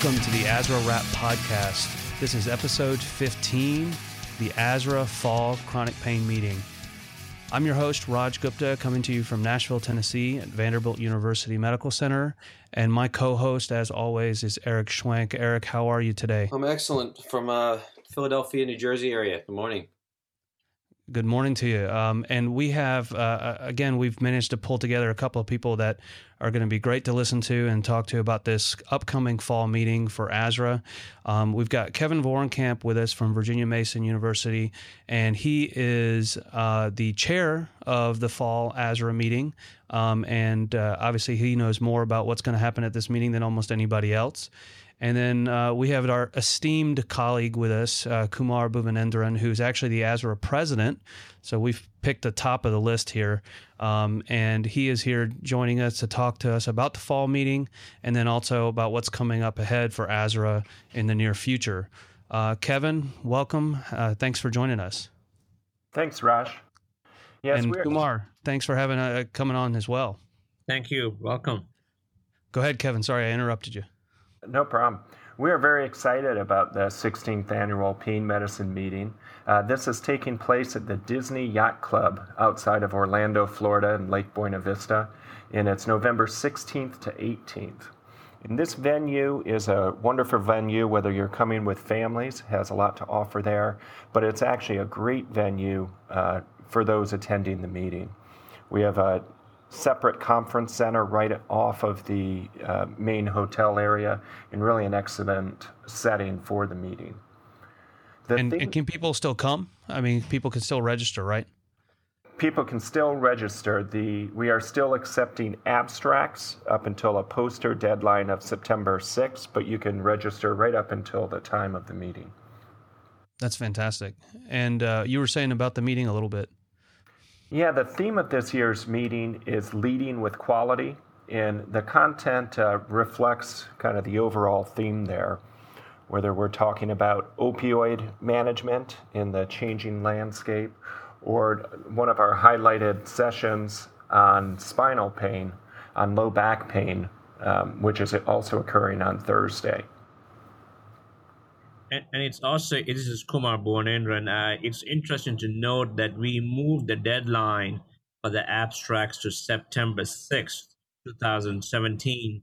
Welcome to the ASRA Wrap Podcast. This is episode 15, the ASRA Fall Chronic Pain Meeting. I'm your host, Raj Gupta, coming to you from Nashville, Tennessee at Vanderbilt University Medical Center. And my co host, as always, is Eric Schwenk. Eric, how are you today? I'm excellent from uh, Philadelphia, New Jersey area. Good morning. Good morning to you. Um, and we have, uh, uh, again, we've managed to pull together a couple of people that are going to be great to listen to and talk to about this upcoming fall meeting for ASRA. Um, we've got Kevin Vorenkamp with us from Virginia Mason University, and he is uh, the chair of the fall ASRA meeting. Um, and uh, obviously, he knows more about what's going to happen at this meeting than almost anybody else. And then uh, we have our esteemed colleague with us, uh, Kumar Buvanendran, who's actually the ASRA president. So we've picked the top of the list here. Um, and he is here joining us to talk to us about the fall meeting and then also about what's coming up ahead for ASRA in the near future. Uh, Kevin, welcome. Uh, thanks for joining us. Thanks, Raj. Yes, and Kumar, thanks for having uh, coming on as well. Thank you. Welcome. Go ahead, Kevin. Sorry I interrupted you. No problem. We are very excited about the 16th annual Pain Medicine meeting. Uh, this is taking place at the Disney Yacht Club outside of Orlando, Florida, in Lake Buena Vista, and it's November 16th to 18th. And this venue is a wonderful venue, whether you're coming with families, has a lot to offer there, but it's actually a great venue uh, for those attending the meeting. We have a separate conference center right off of the uh, main hotel area and really an excellent setting for the meeting. The and, thing, and can people still come? I mean, people can still register, right? People can still register. The we are still accepting abstracts up until a poster deadline of September 6th, but you can register right up until the time of the meeting. That's fantastic. And uh, you were saying about the meeting a little bit. Yeah, the theme of this year's meeting is leading with quality, and the content uh, reflects kind of the overall theme there. Whether we're talking about opioid management in the changing landscape, or one of our highlighted sessions on spinal pain, on low back pain, um, which is also occurring on Thursday and, and it's also this is Kumar Buvanendran. Uh, it's interesting to note that we moved the deadline for the abstracts to September 6th, 2017,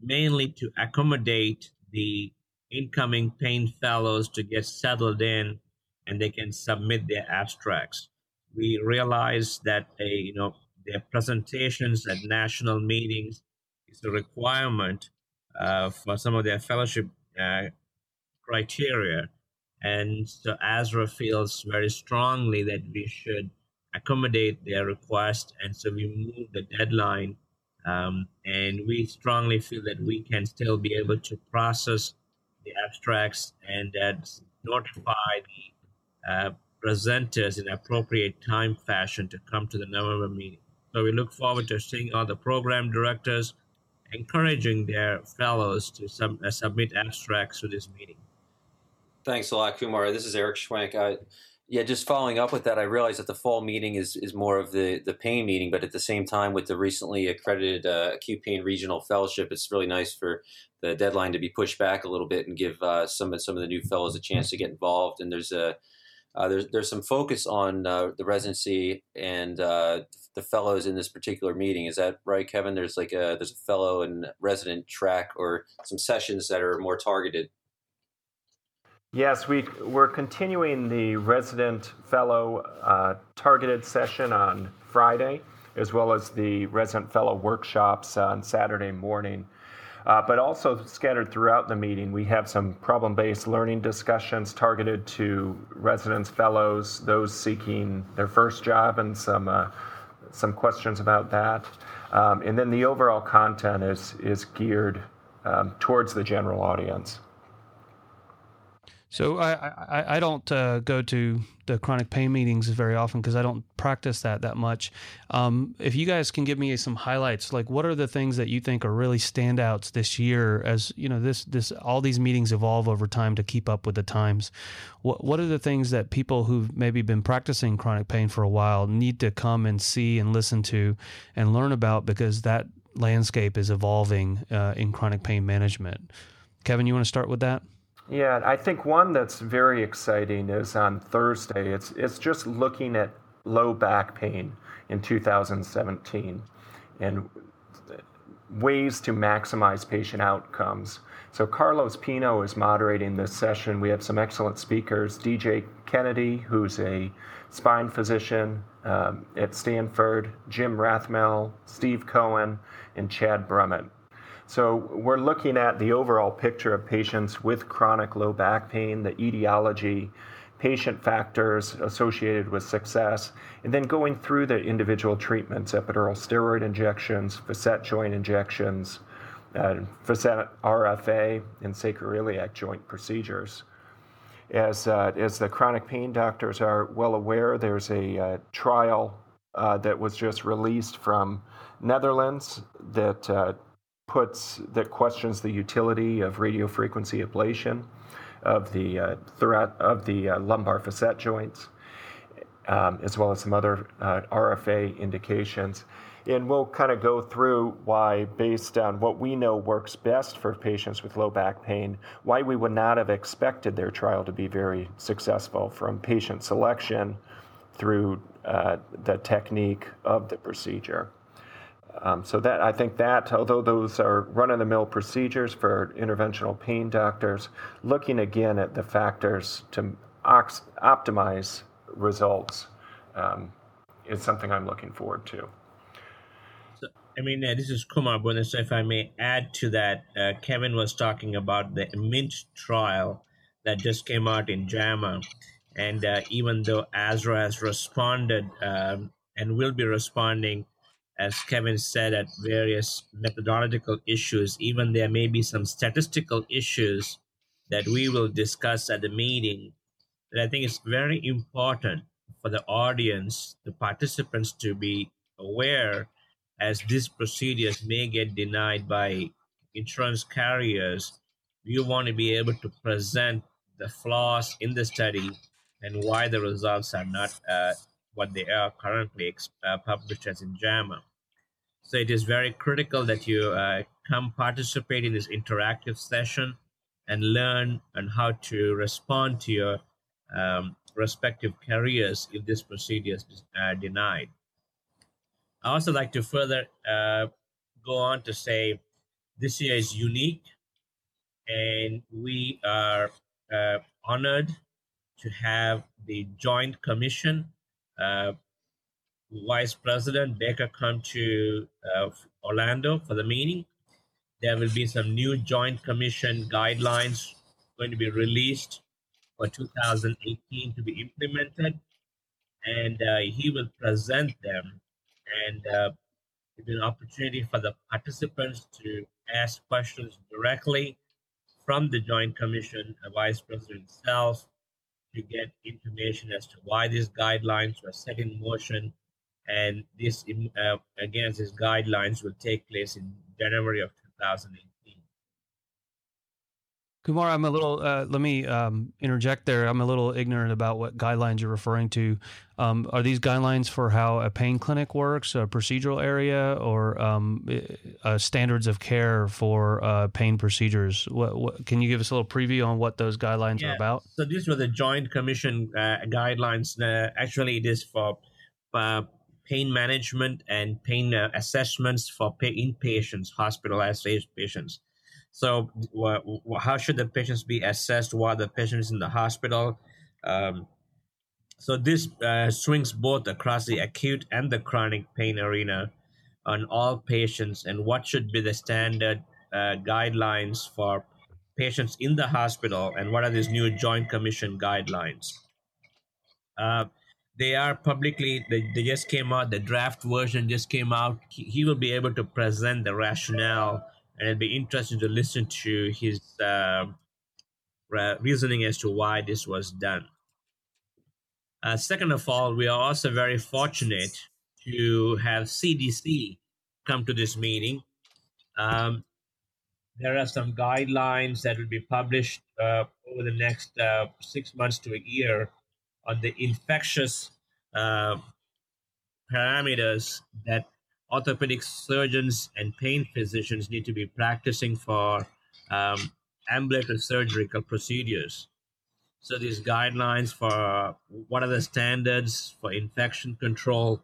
mainly to accommodate the incoming pain fellows to get settled in and they can submit their abstracts. We realize that a, you know their presentations at national meetings is a requirement uh, for some of their fellowship uh, criteria. And so ASRA feels very strongly that we should accommodate their request. And so we moved the deadline. Um, and we strongly feel that we can still be able to process the abstracts and that notify the uh, presenters in appropriate time fashion to come to the November meeting. So we look forward to seeing all the program directors encouraging their fellows to sub- uh, submit abstracts to this meeting. Thanks a lot, Kumar. This is Eric Schwenk. I, yeah, just following up with that, I realized that the fall meeting is, is more of the, the pain meeting, but at the same time, with the recently accredited uh, acute pain regional fellowship, it's really nice for the deadline to be pushed back a little bit and give uh, some of some of the new fellows a chance to get involved. And there's a uh, there's there's some focus on uh, the residency and uh, the fellows in this particular meeting. Is that right, Kevin? There's like a there's a fellow and resident track or some sessions that are more targeted Yes, we, we're continuing the resident fellow uh, targeted session on Friday, as well as the resident fellow workshops on Saturday morning. Uh, but also scattered throughout the meeting, we have some problem based learning discussions targeted to residents, fellows, those seeking their first job, and some, uh, some questions about that. Um, and then the overall content is, is geared um, towards the general audience. So I I, I don't uh, go to the chronic pain meetings very often because I don't practice that that much. Um, if you guys can give me some highlights, like what are the things that you think are really standouts this year? As you know, this this all these meetings evolve over time to keep up with the times. What what are the things that people who've maybe been practicing chronic pain for a while need to come and see and listen to and learn about because that landscape is evolving uh, in chronic pain management? Kevin, you want to start with that? Yeah, I think one that's very exciting is on Thursday. It's it's just looking at low back pain in 2017 and ways to maximize patient outcomes. So Carlos Pino is moderating this session. We have some excellent speakers. DJ Kennedy, who's a spine physician um, at Stanford, Jim Rathmell, Steve Cohen, and Chad Brummett. So we're looking at the overall picture of patients with chronic low back pain, the etiology, patient factors associated with success, and then going through the individual treatments, epidural steroid injections, facet joint injections, uh, facet RFA, and sacroiliac joint procedures. As, uh, as the chronic pain doctors are well aware, there's a uh, trial uh, that was just released from Netherlands that uh, puts that questions the utility of radiofrequency ablation of the uh, of the uh, lumbar facet joints, um, as well as some other uh, RFA indications. And we'll kind of go through why, based on what we know works best for patients with low back pain, why we would not have expected their trial to be very successful from patient selection through uh, the technique of the procedure. Um, so that I think that, although those are run-of-the-mill procedures for interventional pain doctors, looking again at the factors to ox- optimize results um, is something I'm looking forward to. So, I mean, uh, this is Kumar. So, if I may add to that, uh, Kevin was talking about the Mint trial that just came out in JAMA. And uh, even though ASRA has responded um, and will be responding as Kevin said, at various methodological issues. Even there may be some statistical issues that we will discuss at the meeting. That I think is very important for the audience, the participants, to be aware as these procedures may get denied by insurance carriers. You want to be able to present the flaws in the study and why the results are not uh, what they are currently uh, published as in JAMA. So it is very critical that you uh, come participate in this interactive session and learn on how to respond to your um, respective careers if this procedure is uh, denied. I also like to further uh, go on to say this year is unique and we are uh, honored to have the Joint Commission Vice President Baker come to uh, Orlando for the meeting. There will be some new Joint Commission guidelines going to be released for 2018 to be implemented, and uh, he will present them and uh, give an opportunity for the participants to ask questions directly from the Joint Commission, uh, Vice President himself, to get information as to why these guidelines were set in motion and this uh, again these guidelines will take place in January of 2018. Kumar, I'm a little. Uh, let me um, interject there. I'm a little ignorant about what guidelines you're referring to. Um, are these guidelines for how a pain clinic works, a procedural area, or um, uh, standards of care for uh, pain procedures? What, what, can you give us a little preview on what those guidelines yeah. are about? So these were the Joint Commission uh, guidelines. Uh, actually, it is for uh, pain management and pain uh, assessments for inpatients, hospitalized patients. So, how should the patients be assessed while the patient is in the hospital? Um, so, this uh, swings both across the acute and the chronic pain arena on all patients, and what should be the standard uh, guidelines for patients in the hospital, and what are these new Joint Commission guidelines? Uh, they are publicly they, they just came out the draft version just came out he, he, will be able to present the rationale and it'll be interesting to listen to his uh, reasoning as to why this was done. Uh, second of all we are also very fortunate to have cdc come to this meeting. Um, there are some guidelines that will be published uh, over the next uh, six months to a year on the infectious uh, parameters that orthopedic surgeons and pain physicians need to be practicing for um, ambulatory surgical procedures. So these guidelines for what are the standards for infection control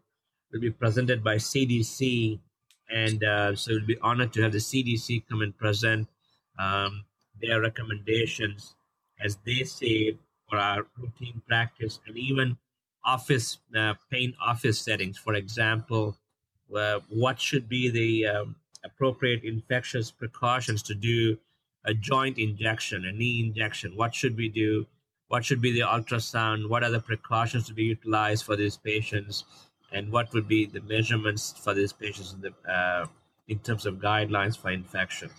will be presented by CDC, and uh, so we'll be honored to have the CDC come and present um, their recommendations as they say for our routine practice and even office uh, pain office settings. For example, uh, what should be the um, appropriate infectious precautions to do a joint injection, a knee injection? What should we do? What should be the ultrasound? What are the precautions to be utilized for these patients? And what would be the measurements for these patients in, the, uh, in terms of guidelines for infections?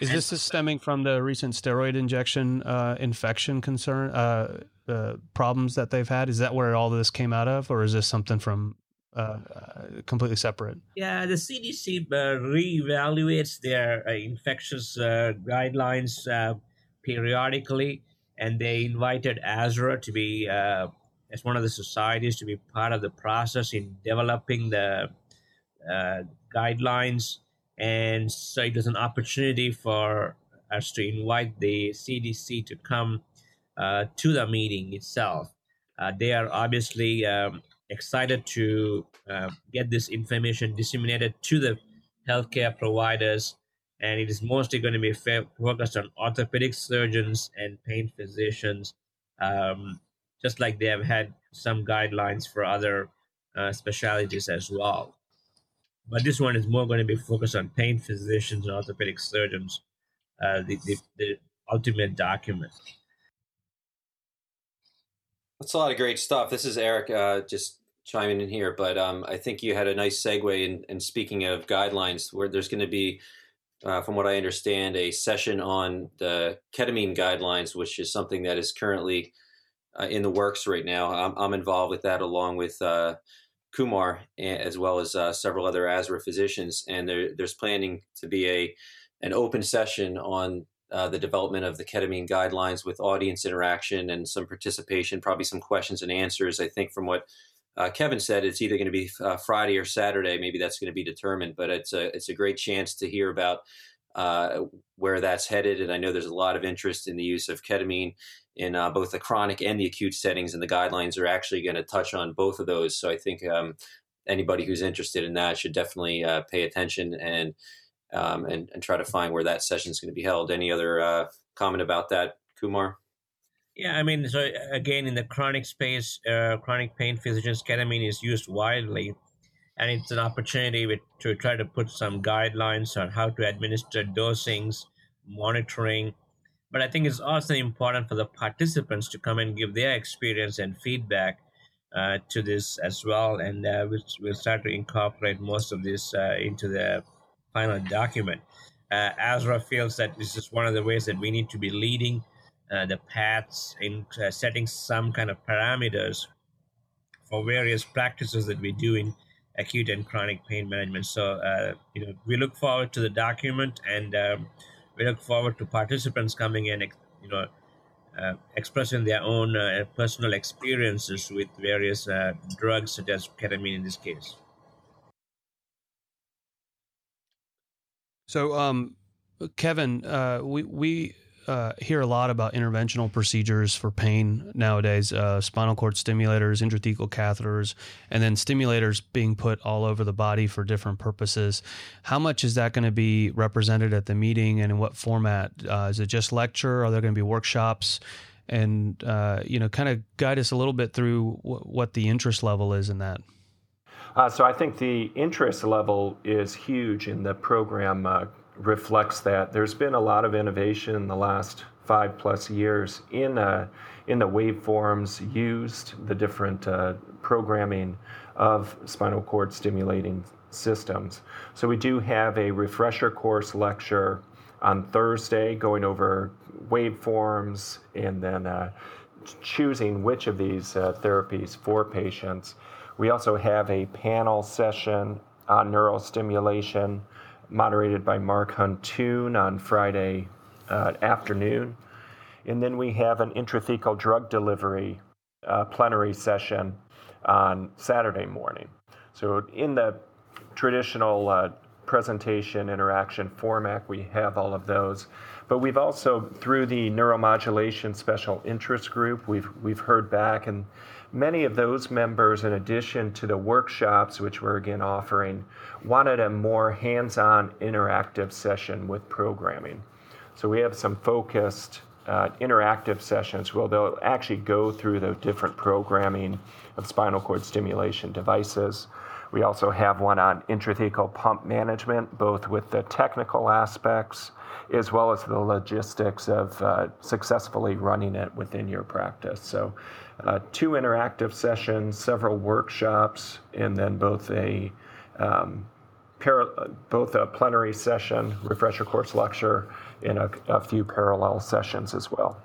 Is this stemming from the recent steroid injection uh, infection concern uh, uh, problems that they've had? Is that where all this came out of, or is this something from uh, completely separate? Yeah, the CDC uh, reevaluates their uh, infectious guidelines periodically, and they invited ASRA to be as one of the societies to be part of the process in developing the guidelines and so it was an opportunity for us to invite the CDC to come uh, to the meeting itself. Uh, they are obviously um, excited to uh, get this information disseminated to the healthcare providers, and it is mostly going to be focused on orthopedic surgeons and pain physicians, um, just like they have had some guidelines for other uh, specialties as well. But this one is more going to be focused on pain physicians and orthopedic surgeons, uh, the, the, the ultimate document. That's a lot of great stuff. This is Eric uh, just chiming in here, but um, I think you had a nice segue in, in speaking of guidelines, where there's going to be, uh, from what I understand, a session on the ketamine guidelines, which is something that is currently uh, in the works right now. I'm, I'm, involved with that along with uh, Kumar, as well as uh, several other ASRA physicians, and there, there's planning to be a an open session on uh, the development of the ketamine guidelines with audience interaction and some participation, probably some questions and answers. I think from what uh, Kevin said, it's either going to be uh, Friday or Saturday. Maybe that's going to be determined, but it's a it's a great chance to hear about uh, where that's headed. And I know there's a lot of interest in the use of ketamine in uh, both the chronic and the acute settings, and the guidelines are actually going to touch on both of those. So I think um, anybody who's interested in that should definitely uh, pay attention and, um, and and try to find where that session is going to be held. Any other uh, comment about that, Kumar? Yeah, I mean, so again, in the chronic space, uh, chronic pain physicians, ketamine is used widely, and it's an opportunity with, to try to put some guidelines on how to administer dosings, monitoring, but I think it's also important for the participants to come and give their experience and feedback uh, to this as well. And uh, we'll, we'll, start to incorporate most of this uh, into the final document. Uh, ASRA feels that this is one of the ways that we need to be leading uh, the paths in uh, setting some kind of parameters for various practices that we do in acute and chronic pain management. So, you know, we look forward to the document and um, we look forward to participants coming in, you know, uh, expressing their own uh, personal experiences with various uh, drugs, such as ketamine in this case. So, um, Kevin, uh, we we uh, hear a lot about interventional procedures for pain nowadays uh, spinal cord stimulators, intrathecal catheters, and then stimulators being put all over the body for different purposes. How much is that going to be represented at the meeting and in what format? Uh, is it just lecture? Are there going to be workshops? And, uh, you know, kind of guide us a little bit through w- what the interest level is in that. Uh, so I think the interest level is huge and the program uh, reflects that. There's been a lot of innovation in the last five plus years in uh, in the waveforms used, the different uh, programming of spinal cord stimulating systems. So we do have a refresher course lecture on Thursday going over waveforms and then uh, choosing which of these uh, therapies for patients. We also have a panel session on neurostimulation moderated by Mark Huntoon on Friday uh, afternoon. And then we have an intrathecal drug delivery uh, plenary session on Saturday morning. So, in the traditional uh, presentation, interaction, format. We have all of those. But we've also, through the neuromodulation special interest group, we've, we've heard back, and many of those members, in addition to the workshops, which we're again offering, wanted a more hands on interactive session with programming. So we have some focused uh, interactive sessions where they'll actually go through the different programming of spinal cord stimulation devices. We also have one on intrathecal pump management, both with the technical aspects as well as the logistics of uh, successfully running it within your practice. So, uh, two interactive sessions, several workshops, and then both a um, para- both a plenary session, refresher course lecture, and a, a few parallel sessions as well.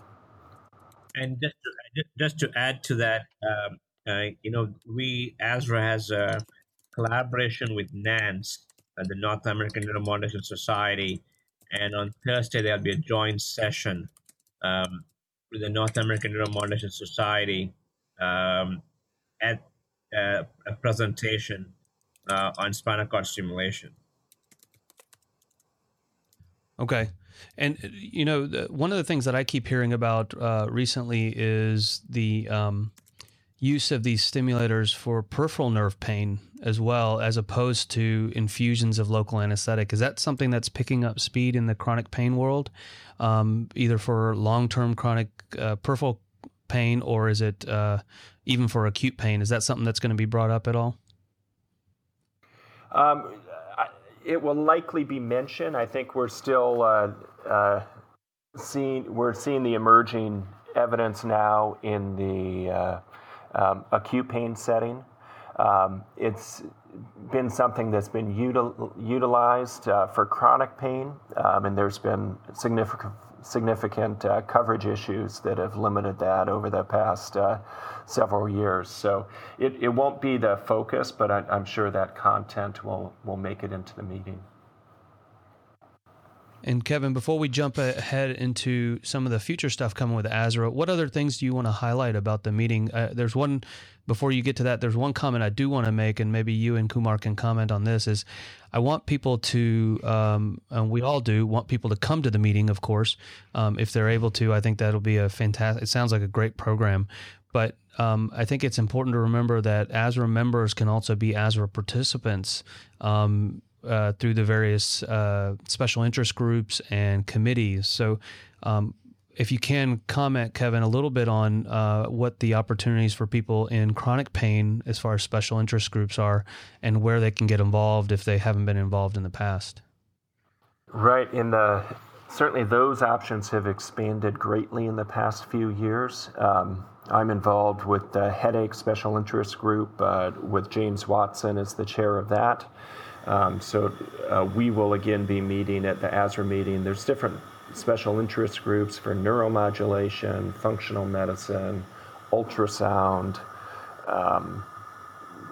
And just to, just to add to that, um, uh, you know, we ASRA has a collaboration with NANS, the North American Neuromodulation Society, and on Thursday there'll be a joint session um, with the North American Neuromodulation Society um, at uh, a presentation uh, on spinal cord stimulation. Okay. And you know, one of the things that I keep hearing about uh, recently is the um, use of these stimulators for peripheral nerve pain as well, as opposed to infusions of local anesthetic. Is that something that's picking up speed in the chronic pain world, um, either for long-term chronic uh, peripheral pain or is it uh, even for acute pain? Is that something that's going to be brought up at all? Um, it will likely be mentioned. I think we're still uh, uh, seeing we're seeing the emerging evidence now in the uh, um, acute pain setting. Um, it's been something that's been util- utilized uh, for chronic pain, um, and there's been significant significant uh, coverage issues that have limited that over the past uh, several years. So it, it won't be the focus, but I, I'm sure that content will, will make it into the meeting. And Kevin, before we jump ahead into some of the future stuff coming with ASRA, what other things do you want to highlight about the meeting? Uh, there's one before you get to that. There's one comment I do want to make, and maybe you and Kumar can comment on this. Is I want people to, um, and we all do, want people to come to the meeting, of course, um, if they're able to. I think that'll be a fantastic. It sounds like a great program, but um, I think it's important to remember that ASRA members can also be ASRA participants. Um, uh, through the various uh, special interest groups and committees. So, um, if you can comment, Kevin, a little bit on uh, what the opportunities for people in chronic pain, as far as special interest groups are, and where they can get involved if they haven't been involved in the past. Right. In the certainly those options have expanded greatly in the past few years. Um, I'm involved with the headache special interest group uh, with James Watson as the chair of that. Um, so uh, we will again be meeting at the ASRA meeting. There's different special interest groups for neuromodulation, functional medicine, ultrasound. Um,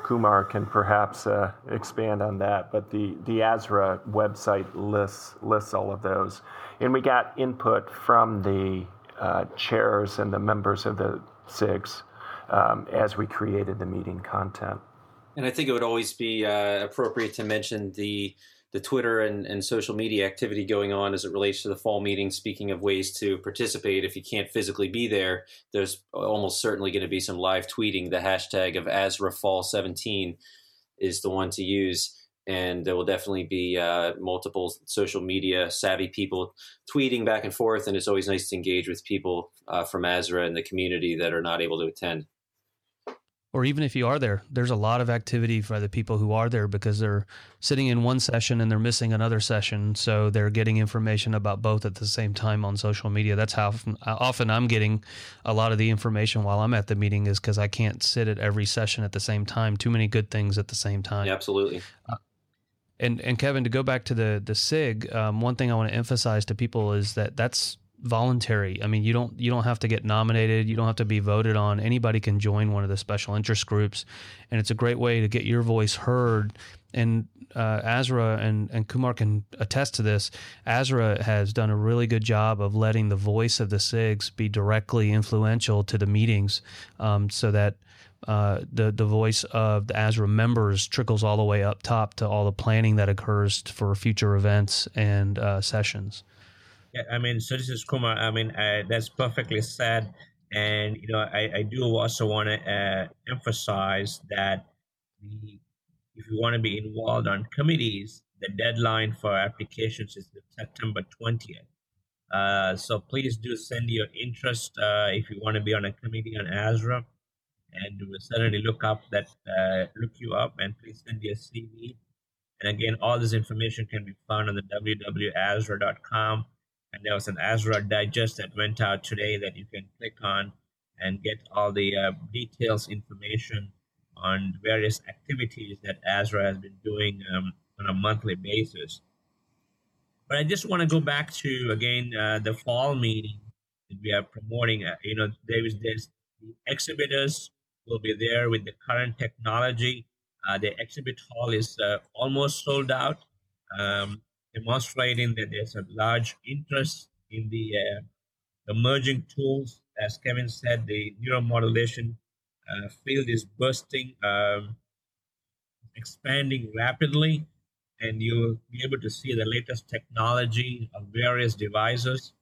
Kumar can perhaps uh, expand on that, but the, the ASRA website lists, lists all of those. And we got input from the uh, chairs and the members of the SIGs um, as we created the meeting content. And I think it would always be uh, appropriate to mention the the Twitter and, and social media activity going on as it relates to the fall meeting. Speaking of ways to participate, if you can't physically be there, there's almost certainly going to be some live tweeting. The hashtag of ASRAFall17 is the one to use. And there will definitely be uh, multiple social media savvy people tweeting back and forth. And it's always nice to engage with people uh, from ASRA and the community that are not able to attend or even if you are there, there's a lot of activity for the people who are there because they're sitting in one session and they're missing another session. So they're getting information about both at the same time on social media. That's how often, often I'm getting a lot of the information while I'm at the meeting is because I can't sit at every session at the same time. Too many good things at the same time. Yeah, absolutely. Uh, and and Kevin, to go back to the the SIG, um, one thing I want to emphasize to people is that that's voluntary. I mean, you don't you don't have to get nominated. You don't have to be voted on. Anybody can join one of the special interest groups, and it's a great way to get your voice heard. And uh, ASRA and, and Kumar can attest to this. ASRA has done a really good job of letting the voice of the SIGs be directly influential to the meetings, um, so that uh, the the voice of the ASRA members trickles all the way up top to all the planning that occurs for future events and uh, sessions. Yeah, I mean, so this is Kumar. I mean, uh, that's perfectly said. And you know, I, I do also want to uh, emphasize that the, if you want to be involved on committees, the deadline for applications is September twentieth. Uh, so please do send your interest uh, if you want to be on a committee on ASRA, and we'll certainly look up that uh, look you up and please send your CV. And again, all this information can be found on the www.asra.com and there was an ASRA digest that went out today that you can click on and get all the uh, details information on various activities that ASRA has been doing um, on a monthly basis. But I just want to go back to again uh, the fall meeting that we are promoting. Uh, you know, there is this the exhibitors will be there with the current technology. Uh, the exhibit hall is uh, almost sold out. Um, demonstrating that there's a large interest in the uh, emerging tools. As Kevin said, the neuromodulation uh, field is bursting, um, expanding rapidly, and you'll be able to see the latest technology of various devices.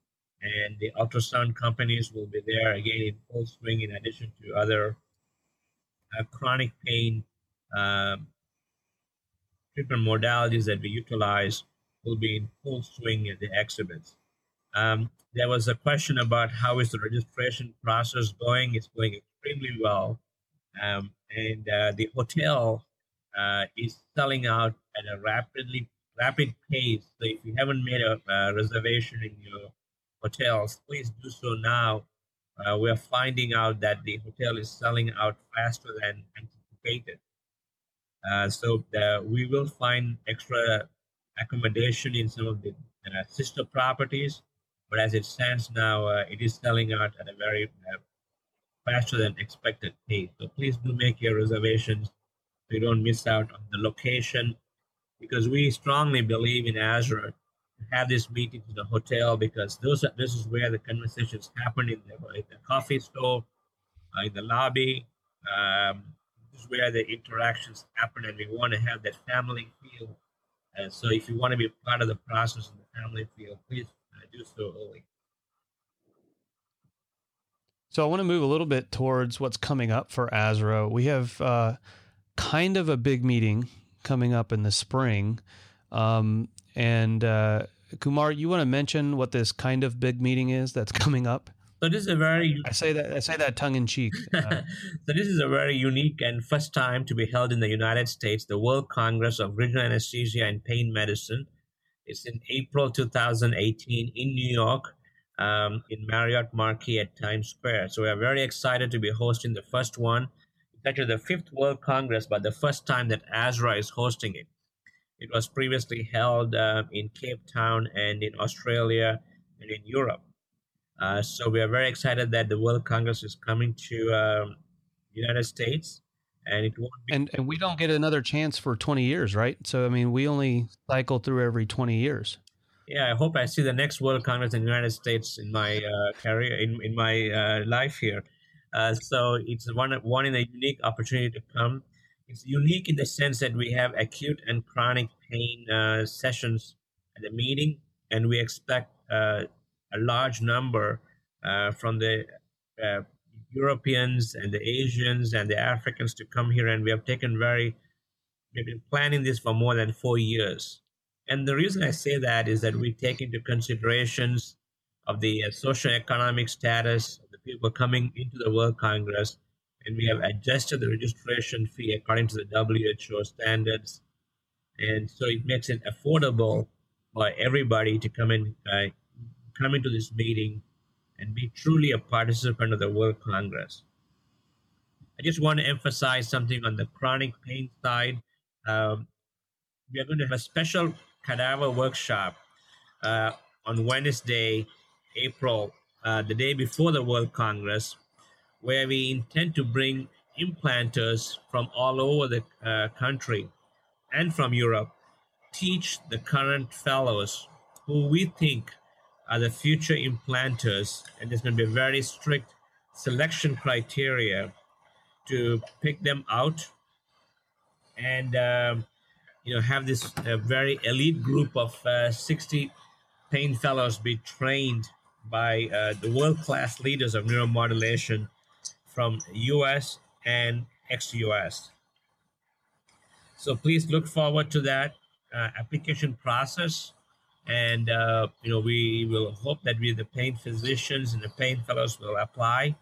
And the ultrasound companies will be there again in full swing, in addition to other uh, chronic pain um, treatment modalities that we utilize will be in full swing at the exhibits. Um, there was a question about how is the registration process going. It's going extremely well, um, and uh, the hotel uh, is selling out at a rapidly rapid pace. So if you haven't made a, a reservation in your hotels, please do so now. Uh, we are finding out that the hotel is selling out faster than anticipated. Uh, so the, we will find extra accommodation in some of the uh, sister properties. But as it stands now, uh, it is selling out at a very uh, faster than expected pace. So please do make your reservations so you don't miss out on the location because we strongly believe in ASRA to have this meeting in the hotel because those are, this is where the conversations happen in the, in the coffee store, uh, in the lobby. Um, this is where the interactions happen, and we want to have that family feel and so if you want to be part of the process in the family field, please uh, do so early. So I want to move a little bit towards what's coming up for ASRA. We have uh, kind of a big meeting coming up in the spring. Um, and uh, Kumar, you want to mention what this kind of big meeting is that's coming up? So this is a very I say that I say that tongue in cheek. Uh, so this is a very unique and first time to be held in the United States, the World Congress of Regional Anesthesia and Pain Medicine. It's in April 2018 in New York, um, in Marriott Marquis at Times Square. So we are very excited to be hosting the first one. It's actually the fifth World Congress, but the first time that ASRA is hosting it. It was previously held uh, in Cape Town and in Australia and in Europe. Uh, so we are very excited that the World Congress is coming to um, United States, and it won't be- and and we don't get another chance for twenty years, right? So I mean, we only cycle through every twenty years. Yeah, I hope I see the next World Congress in the United States in my uh, career, in in my uh, life here. Uh, so it's one one in a unique opportunity to come. It's unique in the sense that we have acute and chronic pain uh, sessions at the meeting, and we expect uh, a large number uh, from the uh, Europeans and the Asians and the Africans to come here, and we have taken very. We've been planning this for more than four years, and the reason I say that is that we take into considerations of the uh, socioeconomic status of the people coming into the World Congress, and we have adjusted the registration fee according to the WHO standards, and so it makes it affordable for everybody to come and uh, come into this meeting and be truly a participant of the World Congress. I just want to emphasize something on the chronic pain side. Um, we are going to have a special cadaver workshop uh, on Wednesday, April, uh, the day before the World Congress, where we intend to bring implanters from all over the uh, country and from Europe, teach the current fellows who we think are the future implanters, and there's going to be a very strict selection criteria to pick them out. And um, you know have this uh, very elite group of uh, 60 pain fellows be trained by uh, the world-class leaders of neuromodulation from us and ex-us so please look forward to that uh, application process and uh, you know we will hope that we the pain physicians and the pain fellows will apply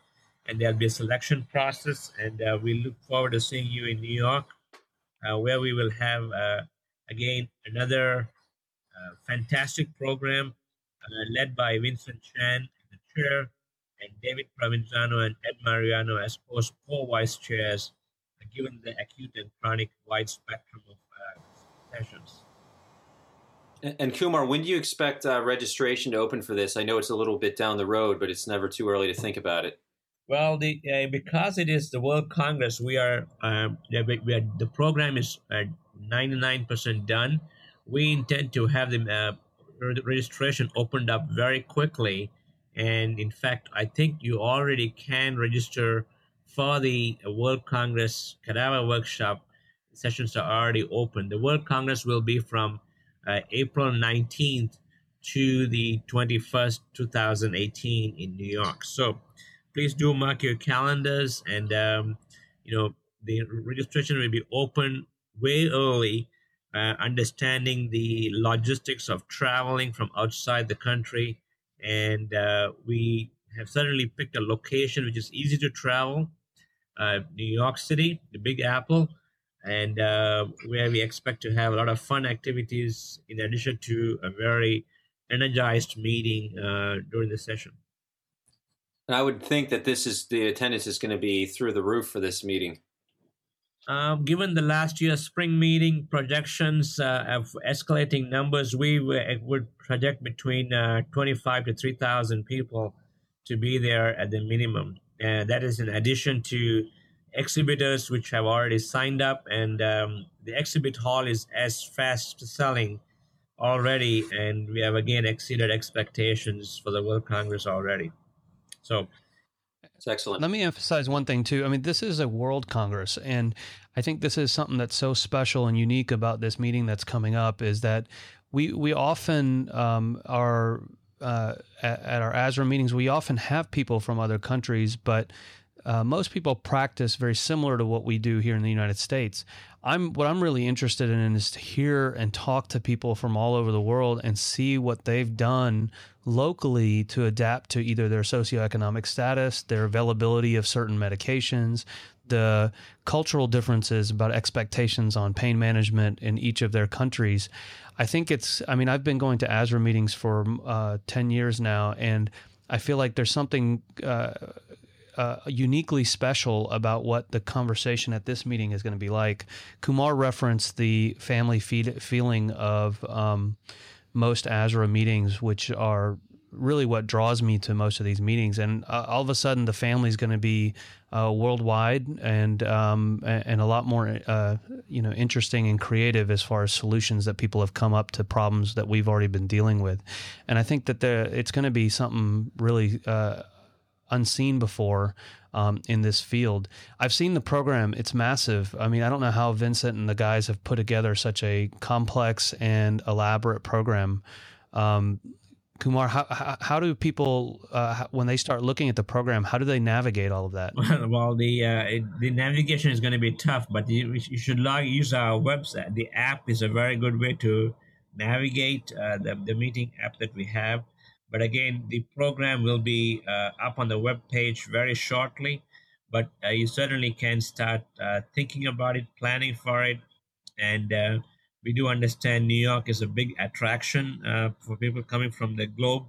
and there'll be a selection process. And uh, we look forward to seeing you in new york uh, where we will have uh, again another uh, fantastic program led by vincent chan the chair and david provenzano and ed mariano as co-vice chairs given the acute and chronic wide spectrum of sessions and Kumar, when do you expect uh, registration to open for this? I know it's a little bit down the road, but it's never too early to think about it. Well, the, uh, because it is the World Congress, we are, uh, we are the program is ninety nine percent done. We intend to have the uh, registration opened up very quickly, and in fact, I think you already can register for the World Congress Cadaver Workshop. Sessions are already open. The World Congress will be from uh, April 19th to the 21st, 2018 in New York. So please do mark your calendars and, um, you know, the registration will be open way early, uh, understanding the logistics of traveling from outside the country. And uh, we have certainly picked a location which is easy to travel. Uh, New York City, the Big Apple, and uh, where we expect to have a lot of fun activities in addition to a very energized meeting uh, during the session. And I would think that this is the attendance is going to be through the roof for this meeting. Um, given the last year's spring meeting projections uh, of escalating numbers, we would project between uh, 25 to 3,000 people to be there at the minimum. And that is in addition to exhibitors which have already signed up, and um, the exhibit hall is as fast selling already, and we have again exceeded expectations for the World Congress already. So it's excellent. Let me emphasize one thing too. I mean, this is a World Congress, and I think this is something that's so special and unique about this meeting that's coming up is that we we often um, are uh, at, at, our ASRA meetings. We often have people from other countries, but uh, most people practice very similar to what we do here in the United States. I'm what I'm really interested in is to hear and talk to people from all over the world and see what they've done locally to adapt to either their socioeconomic status, their availability of certain medications, the cultural differences about expectations on pain management in each of their countries. I think it's, I mean, I've been going to ASRA meetings for uh, 10 years now, and I feel like there's something uh, uh, uniquely special about what the conversation at this meeting is going to be like. Kumar referenced the family feed, feeling of um, most ASRA meetings, which are really what draws me to most of these meetings. And uh, all of a sudden, the family is going to be uh, worldwide and um, and a lot more uh, you know interesting and creative as far as solutions that people have come up to problems that we've already been dealing with. And I think that it's going to be something really uh, unseen before um, in this field. I've seen the program; it's massive. I mean, I don't know how Vincent and the guys have put together such a complex and elaborate program. Um, Kumar, how, how, do people uh, when they start looking at the program? How do they navigate all of that? Well, the uh, it, the navigation is going to be tough, but you, you should log use our website. The app is a very good way to navigate uh, the the meeting app that we have. But again, the program will be uh, up on the web page very shortly. But uh, you certainly can start uh, thinking about it, planning for it, and we do understand New York is a big attraction uh, for people coming from the globe,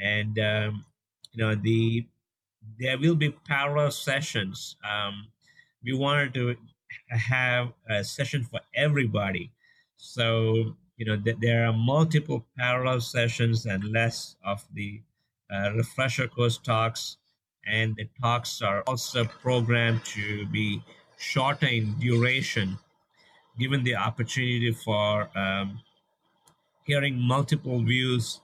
and um, you know the there will be parallel sessions. Um, we wanted to have a session for everybody, so you know, th- there are multiple parallel sessions and less of the uh, refresher course talks. And the talks are also programmed to be shorter in duration, given the opportunity for um, hearing multiple views,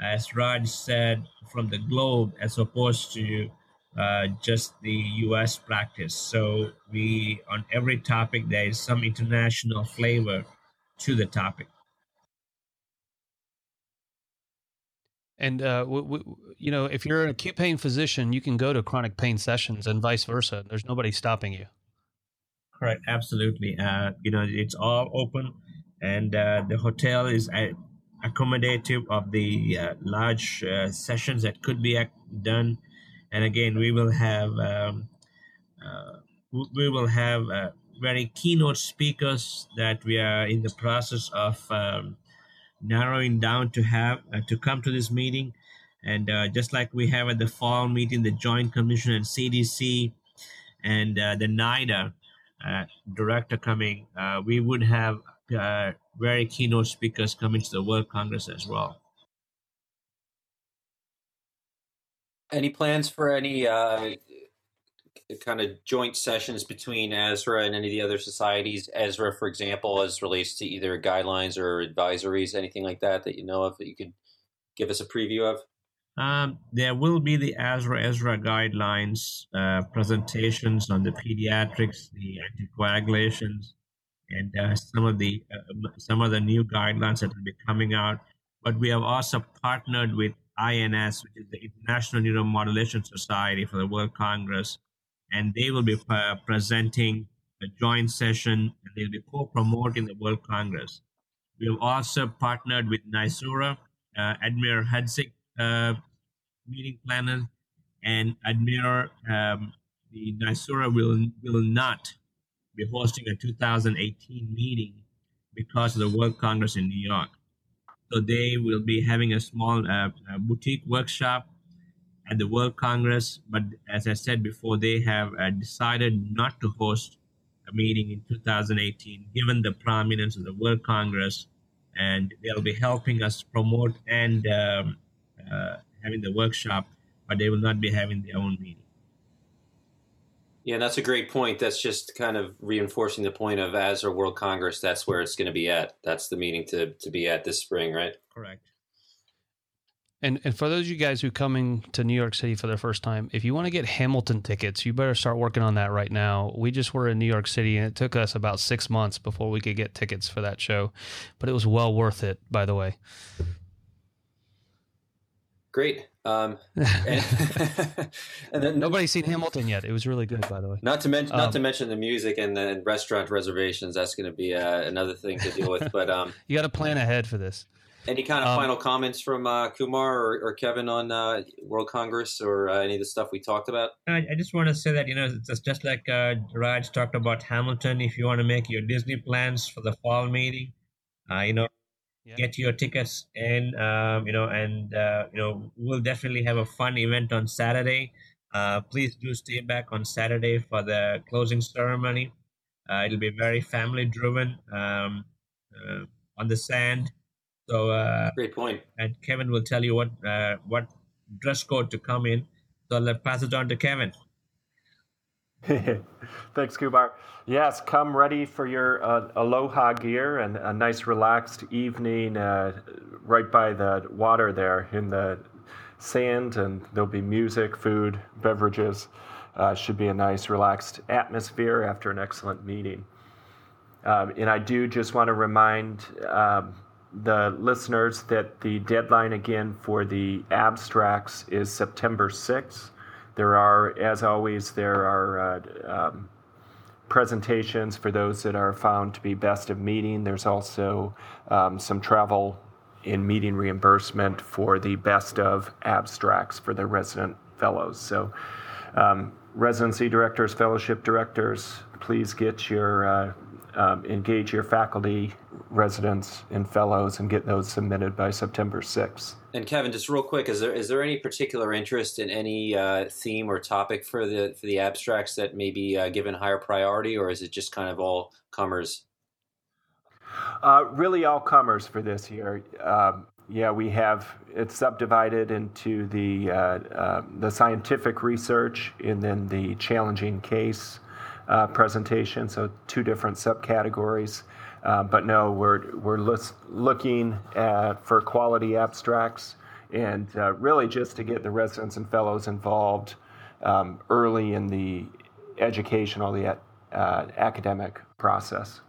as Raj said, from the globe, as opposed to uh, just the U.S. practice. So we on every topic there is some international flavor to the topic. And uh, w- w- you know, if you're an acute pain physician, you can go to chronic pain sessions, and vice versa. There's nobody stopping you. Correct, absolutely. Uh, you know, it's all open, and uh, the hotel is uh, accommodative of the uh, large uh, sessions that could be done. And again, we will have um, we will have very keynote speakers that we are in the process of. Um, narrowing down to have uh, to come to this meeting. And uh, just like we have at the fall meeting the joint commission and cdc and uh, the nida uh, director coming uh, we would have uh, very keynote speakers coming to the world congress as well. Any plans for any kind of joint sessions between ASRA and any of the other societies? ASRA, for example, as relates to either guidelines or advisories, anything like that that you know of that you could give us a preview of? Um, there will be the ASRA ESRA guidelines uh, presentations on the pediatrics, the anticoagulations, and uh, some of the uh, some of the new guidelines that will be coming out. But we have also partnered with INS, which is the International Neuromodulation Society for the World Congress, and they will be uh, presenting a joint session and they'll be co-promoting the World Congress. We have also partnered with NYSORA, uh, Admir Hadzic uh, meeting planner, and Admir um, the NYSORA will will not be hosting a 2018 meeting because of the World Congress in New York. So they will be having a small uh, boutique workshop at the World Congress, but as I said before, they have uh, decided not to host a meeting in 2018, given the prominence of the World Congress, and they'll be helping us promote and um, uh, having the workshop, but they will not be having their own meeting. Yeah, that's a great point. That's just kind of reinforcing the point of as a World Congress. That's where it's going to be at. That's the meeting to, to be at this spring, right? Correct. And and for those of you guys who coming to New York City for the first time, if you want to get Hamilton tickets, you better start working on that right now. We just were in New York City and it took us about six months before we could get tickets for that show. But it was well worth it, by the way. Great. Um, and, and then nobody's seen Hamilton yet. It was really good, by the way. Not to mention, um, not to mention the music and the restaurant reservations. That's going to be uh, another thing to deal with. But um, you got to plan ahead for this. Any kind of um, final comments from uh, Kumar or, or, Kevin on uh, World Congress or uh, any of the stuff we talked about? I, I, just want to say that you know it's just like uh, Raj talked about Hamilton. If you want to make your Disney plans for the fall meeting, uh, you know, yeah. get your tickets in. Um, you know, and uh, you know we'll definitely have a fun event on Saturday. please do stay back on Saturday for the closing ceremony. it'll be very family driven um, on the sand so uh, great point. And Kevin will tell you what uh, what dress code to come in. So let's pass it on to Kevin. Thanks, Kumar. Yes, come ready for your uh, aloha gear and a nice relaxed evening uh, right by the water there in the sand, and there'll be music, food, beverages. Uh, should be a nice, relaxed atmosphere after an excellent meeting. Um, and I do just want to remind um, the listeners that the deadline again for the abstracts is September 6th. There are, as always, there are uh, um, presentations for those that are found to be best of meeting. There's also um, some travel in meeting reimbursement for the best of abstracts for the resident fellows. So, um, residency directors, fellowship directors, please get your uh, um, engage your faculty, residents, and fellows and get those submitted by September 6th. And Kevin, just real quick, is there is there any particular interest in any uh, theme or topic for the for the abstracts that may be uh, given higher priority, or is it just kind of all comers? Uh, really, all comers for this year. Um, yeah, we have it's subdivided into the uh, um, the scientific research and then the challenging case uh, presentation, so two different subcategories. Uh, but no, we're, we're lis- looking at, for quality abstracts and uh, really just to get the residents and fellows involved um, early in the educational, the uh, academic process.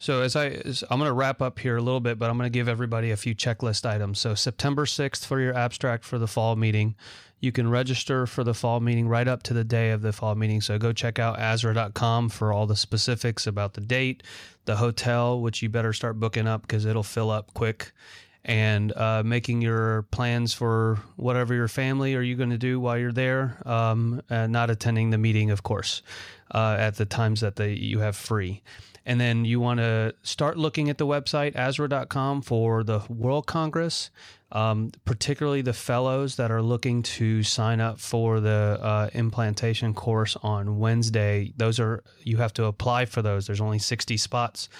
So as I as I'm going to wrap up here a little bit, but I'm going to give everybody a few checklist items. So September 6th for your abstract for the fall meeting. You can register for the fall meeting right up to the day of the fall meeting. So go check out asra.com for all the specifics about the date, the hotel, which you better start booking up because it'll fill up quick, and uh, making your plans for whatever your family are you going to do while you're there. Um, not attending the meeting, of course, uh, at the times that they, you have free. And then you want to start looking at the website, asra.com, for the World Congress, um, particularly the fellows that are looking to sign up for the uh, implantation course on Wednesday. Those are, you have to apply for those. There's only 60 spots.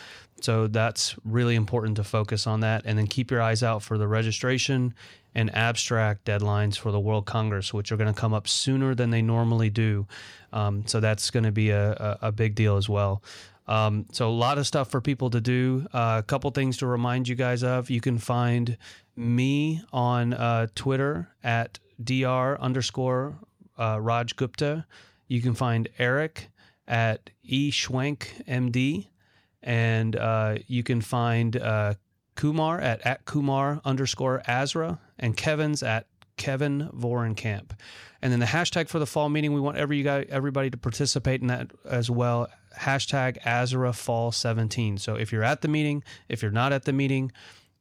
So that's really important to focus on that. And then keep your eyes out for the registration and abstract deadlines for the World Congress, which are going to come up sooner than they normally do. Um, so that's going to be a, a, big deal as well. Um, so a lot of stuff for people to do. Uh, a couple things to remind you guys of. You can find me on uh, Twitter at dr underscore uh, Raj Gupta. You can find Eric at e Schwenk MD, and uh, you can find uh, Kumar at at Kumar underscore ASRA, and Kevin's at Kevin Vorenkamp. And then the hashtag for the fall meeting, we want every you everybody to participate in that as well. Hashtag ASRA Fall 17. So if you're at the meeting, if you're not at the meeting,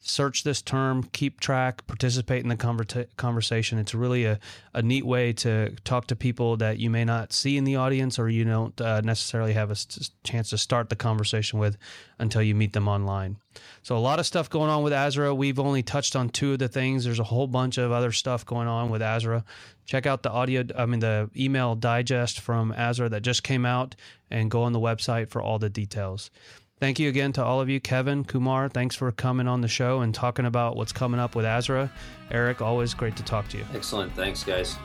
search this term, keep track, participate in the conver- conversation. It's really a, a neat way to talk to people that you may not see in the audience or you don't uh, necessarily have a chance to start the conversation with until you meet them online. So, a lot of stuff going on with ASRA. We've only touched on two of the things. There's a whole bunch of other stuff going on with ASRA. Check out the audio, I mean, the email digest from ASRA that just came out and go on the website for all the details. Thank you again to all of you. Kevin, Kumar, thanks for coming on the show and talking about what's coming up with ASRA. Eric, always great to talk to you. Excellent. Thanks, guys.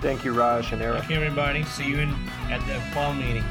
Thank you, Raj and Eric. Thank you, everybody. See you in, at the fall meeting.